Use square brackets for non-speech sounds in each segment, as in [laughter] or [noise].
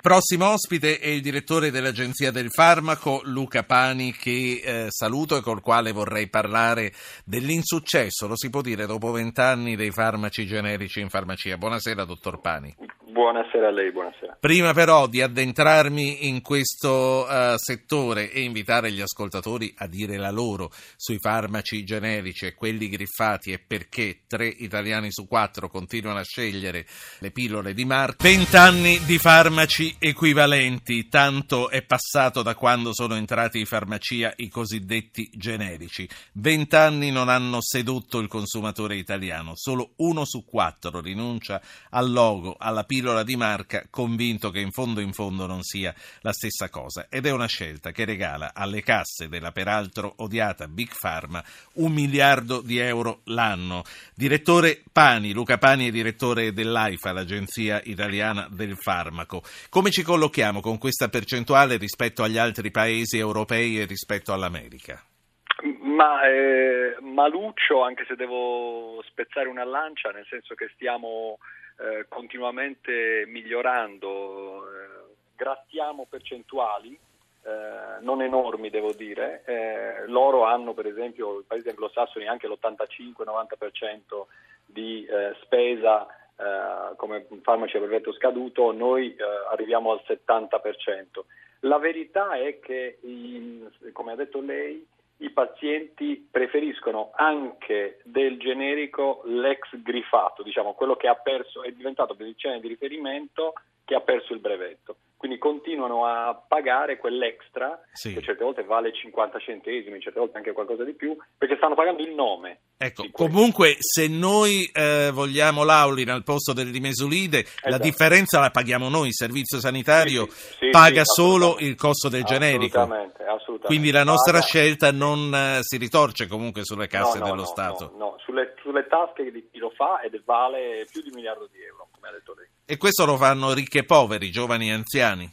Prossimo ospite è il direttore dell'Agenzia del Farmaco, Luca Pani, che eh, saluto e col quale vorrei parlare dell'insuccesso, lo si può dire, dopo vent'anni dei farmaci generici in farmacia. Buonasera, dottor Pani. Buonasera a lei, buonasera. Prima però di addentrarmi in questo uh, settore e invitare gli ascoltatori a dire la loro sui farmaci generici e quelli griffati e perché tre italiani su quattro continuano a scegliere le pillole di marca, vent'anni di farmaci equivalenti, tanto è passato da quando sono entrati in farmacia i cosiddetti generici. Vent'anni non hanno sedotto il consumatore italiano, solo uno su quattro rinuncia al logo, alla pillola pillola di marca convinto che in fondo in fondo non sia la stessa cosa ed è una scelta che regala alle casse della peraltro odiata Big Pharma un miliardo di euro l'anno. Direttore Pani, Luca Pani è direttore dell'AIFA, l'Agenzia Italiana del Farmaco. Come ci collochiamo con questa percentuale rispetto agli altri paesi europei e rispetto all'America? Ma eh, maluccio, anche se devo spezzare una lancia, nel senso che stiamo eh, continuamente migliorando, eh, grattiamo percentuali, eh, non enormi devo dire, eh, loro hanno per esempio, i paesi anglosassoni anche l'85-90% di eh, spesa come farmaci a brevetto scaduto, noi arriviamo al 70%. La verità è che, come ha detto lei, i pazienti preferiscono anche del generico l'ex grifato, diciamo quello che ha perso, è diventato posizione di riferimento che ha perso il brevetto quindi continuano a pagare quell'extra, sì. che certe volte vale 50 centesimi, certe volte anche qualcosa di più, perché stanno pagando il nome. Ecco, comunque se noi eh, vogliamo l'aulina al posto del dimesulide, esatto. la differenza la paghiamo noi, il servizio sanitario sì, sì, paga solo il costo del generico. Assolutamente, assolutamente. Quindi la nostra paga. scelta non eh, si ritorce comunque sulle casse no, no, dello no, Stato. No, sulle, sulle tasche di chi lo fa ed vale più di un miliardo di euro, come ha detto lei. E questo lo fanno ricchi e poveri, giovani e anziani?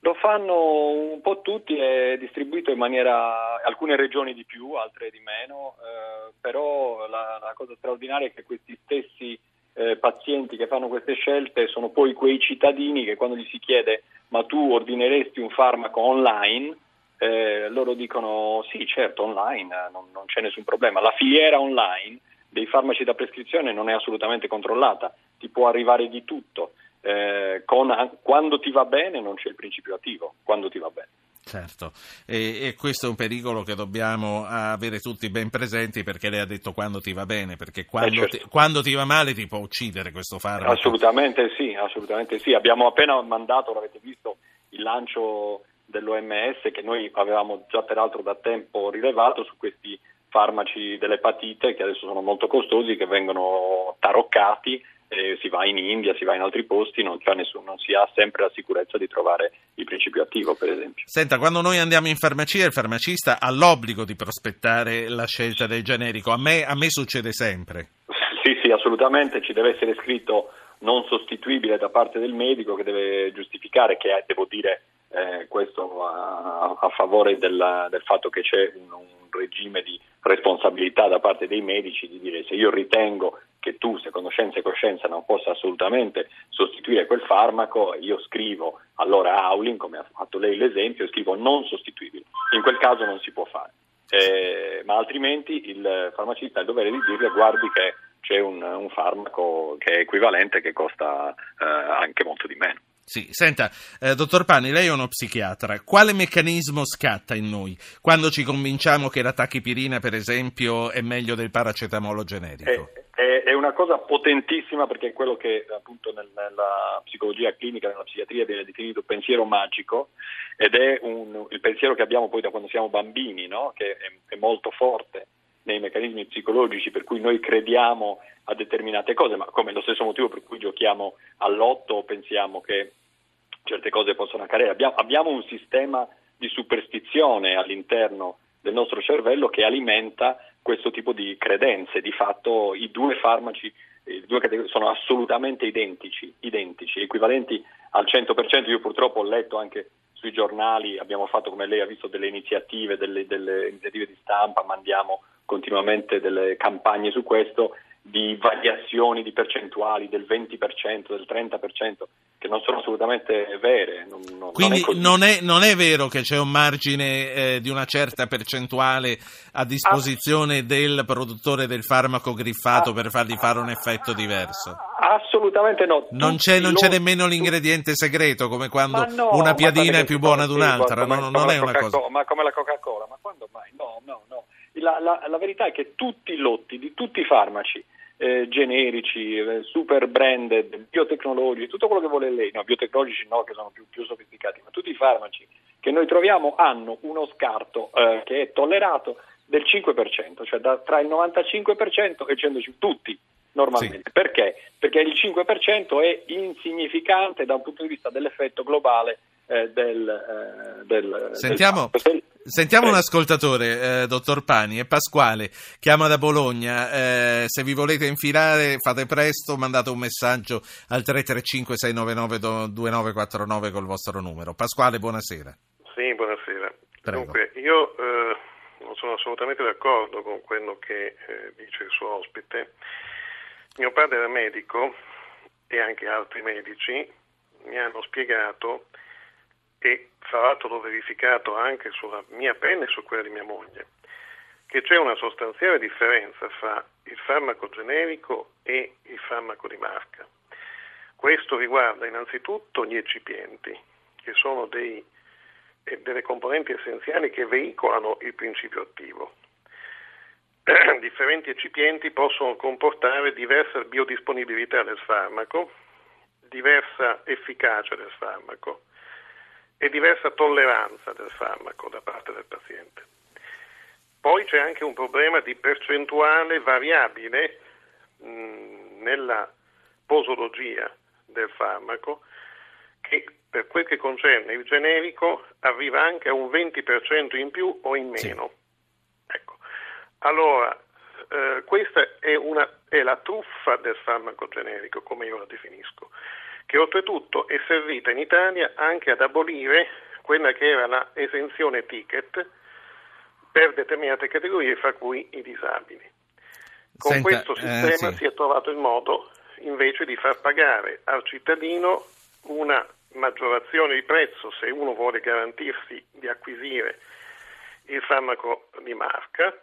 Lo fanno un po' tutti, è distribuito in maniera, alcune regioni di più, altre di meno, eh, però la, la, cosa straordinaria è che questi stessi eh, pazienti che fanno queste scelte sono poi quei cittadini che quando gli si chiede ma tu ordineresti un farmaco online, eh, loro dicono sì certo online, non, non c'è nessun problema, la filiera online dei farmaci da prescrizione non è assolutamente controllata, ti può arrivare di tutto. Eh, con, quando ti va bene non c'è il principio attivo, quando ti va bene. Certo, e, e, questo è un pericolo che dobbiamo avere tutti ben presenti perché lei ha detto quando ti va bene, perché quando, eh certo. ti, quando ti, va male ti può uccidere questo farmaco. Assolutamente sì, assolutamente sì. Abbiamo appena mandato, l'avete visto, il lancio dell'OMS che noi avevamo già peraltro da tempo rilevato su questi farmaci dell'epatite che adesso sono molto costosi, che vengono taroccati eh, si va in India, si va in altri posti, non, nessuno, non, si ha sempre la sicurezza di trovare il principio attivo, per esempio. Senta, quando noi andiamo in farmacia, il farmacista ha l'obbligo di prospettare la scelta del generico. A me, a me succede sempre. [laughs] Sì, sì, assolutamente, ci deve essere scritto non sostituibile da parte del medico che deve giustificare che, devo dire, eh, questo a, a favore del, del, fatto che c'è un, un regime di responsabilità da parte dei medici di dire se io ritengo che tu, se conoscenza e coscienza, non possa assolutamente sostituire quel farmaco, io scrivo allora Aulin, come ha fatto lei l'esempio, scrivo non sostituibile. In quel caso non si può fare. Eh, ma altrimenti il farmacista ha il dovere di dirle guardi che c'è un, un farmaco che è equivalente che costa eh, anche molto di meno. Sì, senta, eh, dottor Pani, lei è uno psichiatra. Quale meccanismo scatta in noi quando ci convinciamo che la tachipirina, per esempio, è meglio del paracetamolo generico? È, è, è una cosa potentissima perché è quello che appunto nel, nella psicologia clinica, nella psichiatria viene definito pensiero magico ed è un, il pensiero che abbiamo poi da quando siamo bambini, no? che è, è molto forte nei meccanismi psicologici per cui noi crediamo a determinate cose, ma come lo stesso motivo per cui giochiamo all'otto o pensiamo che certe cose possono accadere. Abbiamo, abbiamo un sistema di superstizione all'interno del nostro cervello che alimenta questo tipo di credenze. Di fatto i due farmaci i due categorie sono assolutamente identici, identici, equivalenti al 100%. Io purtroppo ho letto anche sui giornali, abbiamo fatto come lei ha visto delle iniziative, delle, delle iniziative di stampa, mandiamo continuamente delle campagne su questo di variazioni di percentuali del 20%, del 30%, che non sono assolutamente vere. Non, non, Quindi non è, non, è, vero che c'è un margine eh, di una certa percentuale a disposizione ah, del produttore del farmaco griffato ah, per fargli fare un effetto diverso? Assolutamente no. Non c'è, non c'è, nemmeno l'ingrediente segreto come quando no, una piadina è più buona di un'altra, come, non, è una cosa. Ma come la Coca-Cola, ma quando mai? No, no, no. La, la, la verità è che tutti i lotti di tutti i farmaci eh, generici, eh, super branded, biotecnologici, tutto quello che vuole lei, no, biotecnologici no, che sono più, più sofisticati, ma tutti i farmaci che noi troviamo hanno uno scarto eh, che è tollerato del 5%, cioè da, tra il 95% e il 105%, tutti normalmente. Sì. Perché? Perché il 5% è insignificante da un punto di vista dell'effetto globale eh, del, eh, del, Sentiamo, del Sentiamo un ascoltatore, eh, dottor Pani, è Pasquale, chiama da Bologna, eh, se vi volete infilare fate presto, mandate un messaggio al 335-699-2949 col vostro numero. Pasquale, buonasera. Sì, buonasera. Prego. Dunque, io eh, non sono assolutamente d'accordo con quello che eh, dice il suo ospite. Mio padre era medico e anche altri medici mi hanno spiegato e fra l'altro l'ho verificato anche sulla mia pelle e su quella di mia moglie, che c'è una sostanziale differenza fra il farmaco generico e il farmaco di marca. Questo riguarda innanzitutto gli eccipienti, che sono dei, eh, delle componenti essenziali che veicolano il principio attivo. [clears throat] Differenti eccipienti possono comportare diversa biodisponibilità del farmaco, diversa efficacia del farmaco e diversa tolleranza del farmaco da parte del paziente. Poi c'è anche un problema di percentuale variabile mh, nella posologia del farmaco che per quel che concerne il generico arriva anche a un 20% in più o in meno. Sì. Ecco. Allora, eh, questa è, una, è la truffa del farmaco generico, come io la definisco che oltretutto è servita in Italia anche ad abolire quella che era la esenzione ticket per determinate categorie, fra cui i disabili. Con Senta, questo eh, sistema eh, sì. si è trovato il modo invece di far pagare al cittadino una maggiorazione di prezzo se uno vuole garantirsi di acquisire il farmaco di marca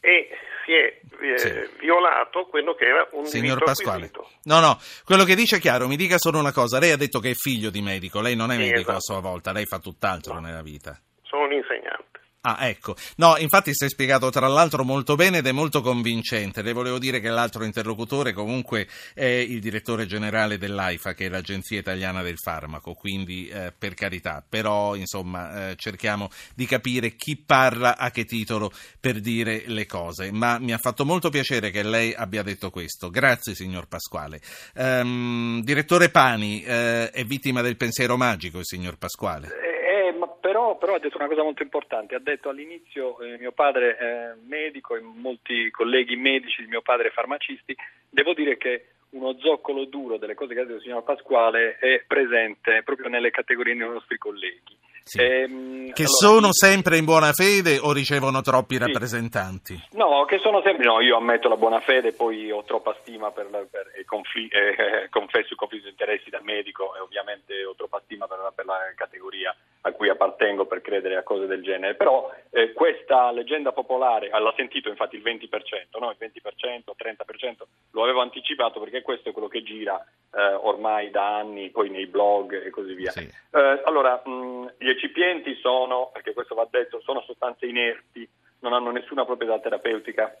e si è eh, sì. violato quello che era un Signor Pasquale. Acquisito. No, no, quello che dice è chiaro, mi dica solo una cosa, lei ha detto che è figlio di medico, lei non è sì, medico esatto. a sua volta, lei fa tutt'altro no. nella vita. Sono un insegnante. Ah, ecco. No, infatti si è spiegato tra l'altro molto bene ed è molto convincente. Le volevo dire che l'altro interlocutore comunque è il direttore generale dell'AIFA, che è l'Agenzia Italiana del Farmaco, quindi eh, per carità, però insomma eh, cerchiamo di capire chi parla a che titolo per dire le cose. Ma mi ha fatto molto piacere che lei abbia detto questo. Grazie signor Pasquale. Um, direttore Pani, eh, è vittima del pensiero magico il signor Pasquale? Però, ha detto una cosa molto importante, ha detto all'inizio eh, mio padre è medico e molti colleghi medici di mio padre farmacisti, devo dire che uno zoccolo duro delle cose che ha detto il signor Pasquale è presente proprio nelle categorie dei nostri colleghi. Sì. Ehm, che allora, sono sempre in buona fede o ricevono troppi sì. rappresentanti? No, che sono sempre. No, io ammetto la buona fede, poi ho troppa stima per, per e confl- eh, confesso il conflitto di interessi da medico e ovviamente ho troppa stima per, per, la categoria a cui appartengo per credere a cose del genere. Però eh, questa leggenda popolare, ah, l'ha sentito infatti il 20%, no? il 20%, 30%, lo avevo anticipato perché questo è quello che gira eh, ormai da anni, poi nei blog e così via. Sì. Eh, allora, mh, gli eccipienti sono, perché questo va detto, sono sostanze inerti, non hanno nessuna proprietà terapeutica.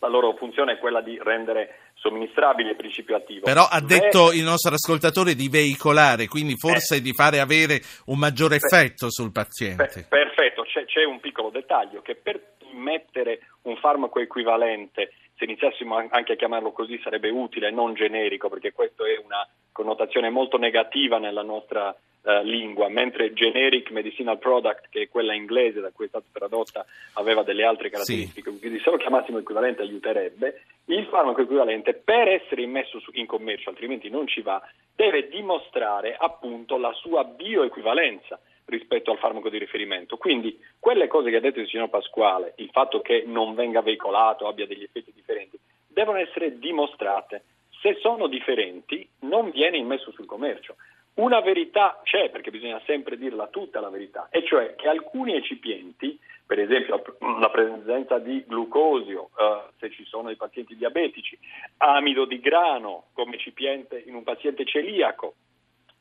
La loro funzione è quella di rendere somministrabile il principio attivo. Però ha detto Beh, il nostro ascoltatore di veicolare, quindi forse eh, di fare avere un maggiore effetto sul paziente. Per, perfetto, c'è, c'è un piccolo dettaglio che per immettere un farmaco equivalente se iniziassimo anche a chiamarlo così sarebbe utile, non generico, perché questa è una connotazione molto negativa nella nostra Uh, lingua, mentre generic medicinal product, che è quella inglese da cui è stata tradotta, aveva delle altre caratteristiche, sì. quindi se lo chiamassimo equivalente aiuterebbe, il farmaco equivalente per essere immesso in commercio, altrimenti non ci va, deve dimostrare appunto la sua bioequivalenza rispetto al farmaco di riferimento. Quindi quelle cose che ha detto il signor Pasquale, il fatto che non venga veicolato, abbia degli effetti differenti, devono essere dimostrate. Se sono differenti non viene immesso sul commercio. Una verità c'è, perché bisogna sempre dirla tutta la verità, e cioè che alcuni ecipienti, per esempio la presenza di glucosio, eh, se ci sono i pazienti diabetici, amido di grano come ecipiente in un paziente celiaco,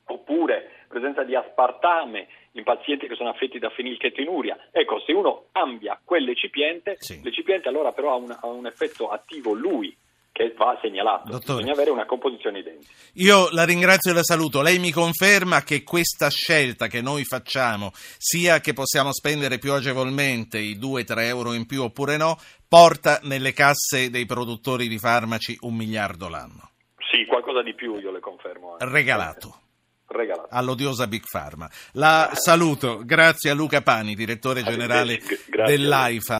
oppure presenza di aspartame in pazienti che sono affetti da fenilchetinuria. Ecco, se uno cambia quell'ecipiente, sì. l'ecipiente allora però ha un, ha un effetto attivo lui che va segnalato. Dottore, Bisogna avere una composizione identica. Io la ringrazio e la saluto. Lei mi conferma che questa scelta che noi facciamo, sia che possiamo spendere più agevolmente i 2-3 euro in più oppure no, porta nelle casse dei produttori di farmaci un miliardo l'anno. Sì, qualcosa di più io le confermo. Anche. Regalato. Regalato. All'odiosa Big Pharma. La saluto, grazie a Luca Pani, direttore generale dell'AIFA.